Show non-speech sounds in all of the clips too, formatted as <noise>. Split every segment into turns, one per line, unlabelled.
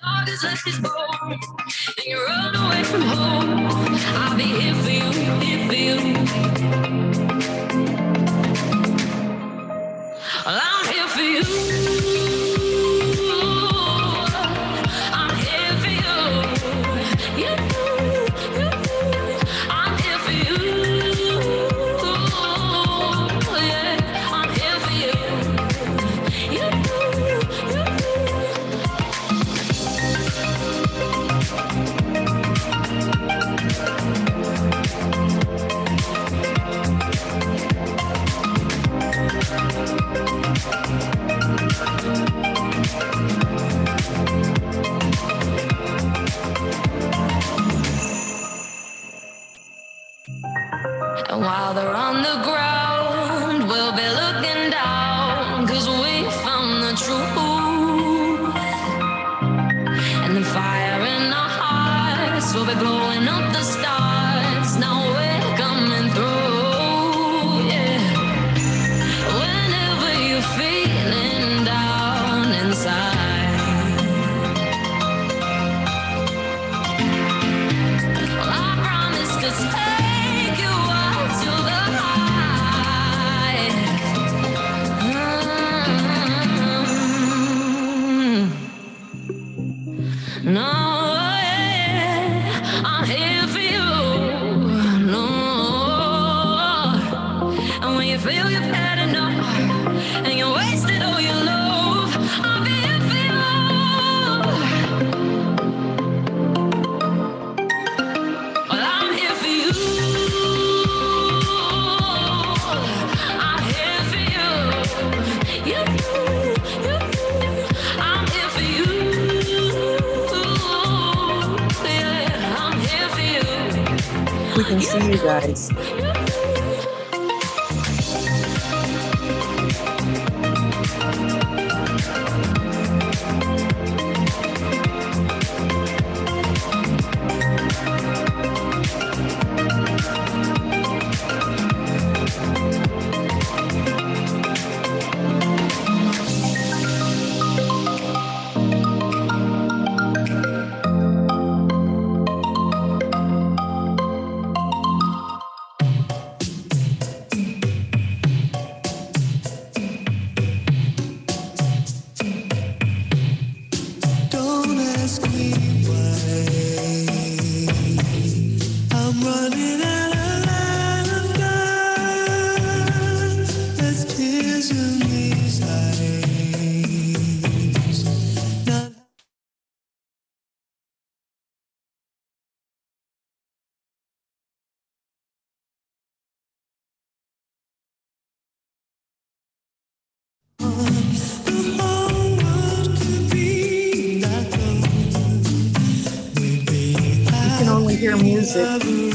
Dog has left his bone, you run away from home. I'll be here for you, here for you. I'm here for you. com singles. your
music.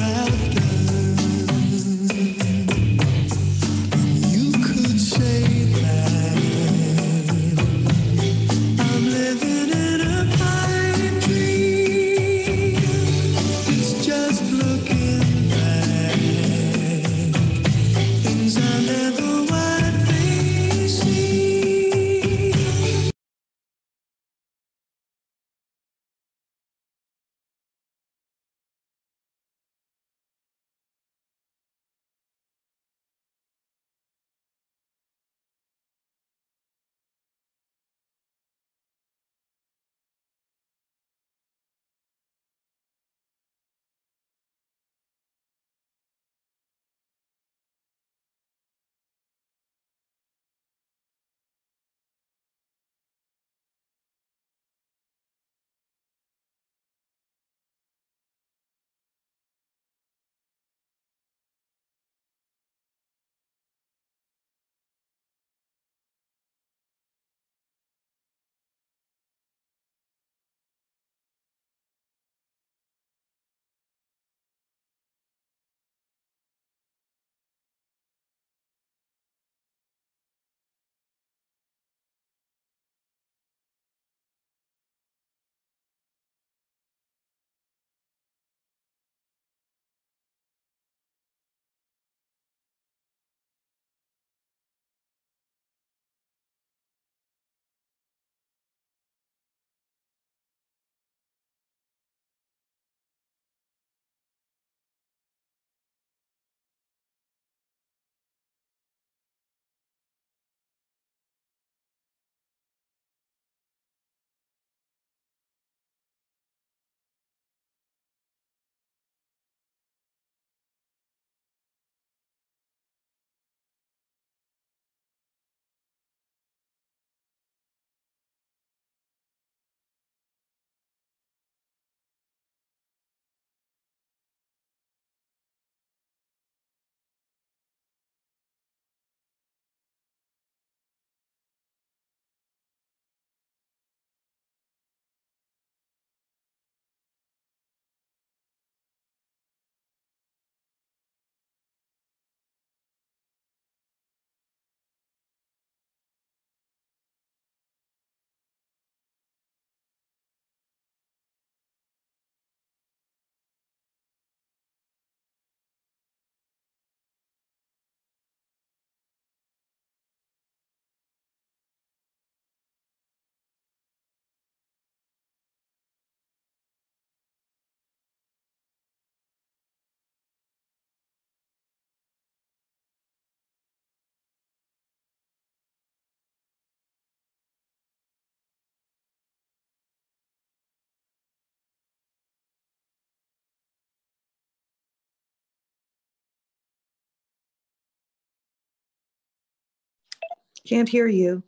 Can't hear you.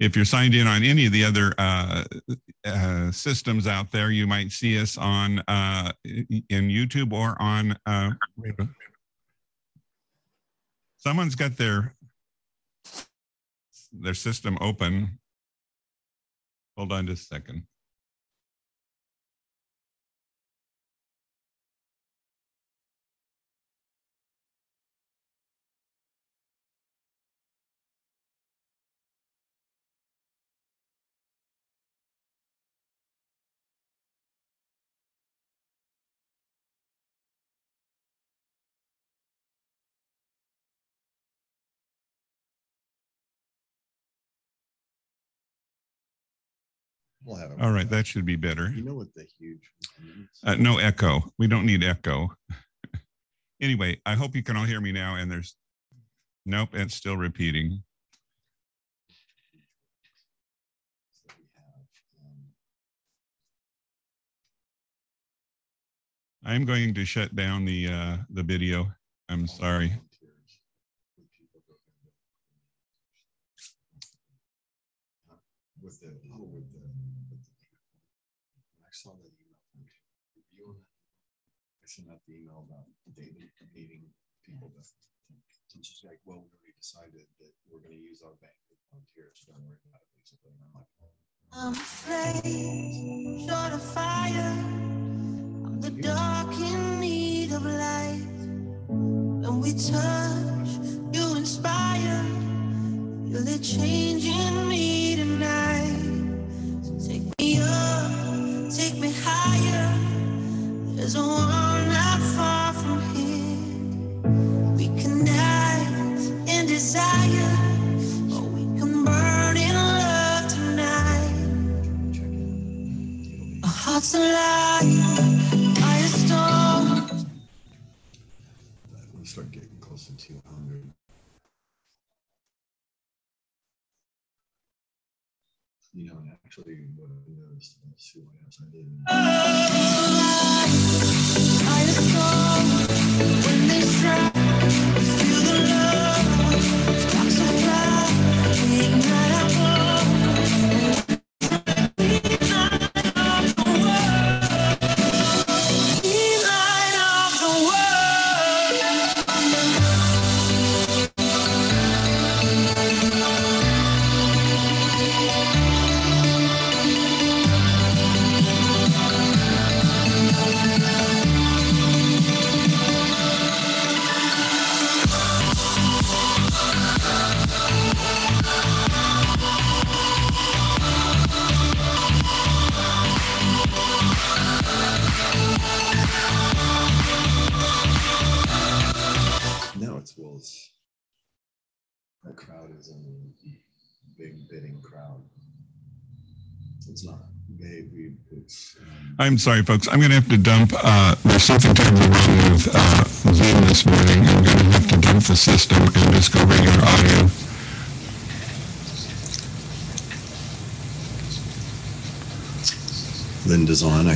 If you're signed in on any of the other uh, uh, systems out there, you might see us on uh, in YouTube or on. Uh, someone's got their their system open. Hold on just a second.
We'll have it.
All right, that should be better.
You know what the huge.
Uh, no echo. We don't need echo. <laughs> anyway, I hope you can all hear me now. And there's nope, it's still repeating.
that we have, um,
I'm going to shut down the uh, the video. I'm sorry.
volunteers when people go in there. Huh? The, oh, with the, with the. I saw that email. from you I sent out the email about David meeting people that. And she's like, well, we already decided that we're gonna use our bank with volunteers, don't worry about it, basically. And I'm like, oh.
I'm afraid, short of fire. I'm the dark in need of light. When we touch, you inspire. Feel it changing
You know, uh, and actually, what I noticed, let's see what else I crowd. It's not. We it's um,
I'm sorry, folks. I'm going to have to dump. Uh, there's something terribly wrong with uh, Zoom this morning. I'm going to have to dump the system and just go regular audio.
Linda's on. I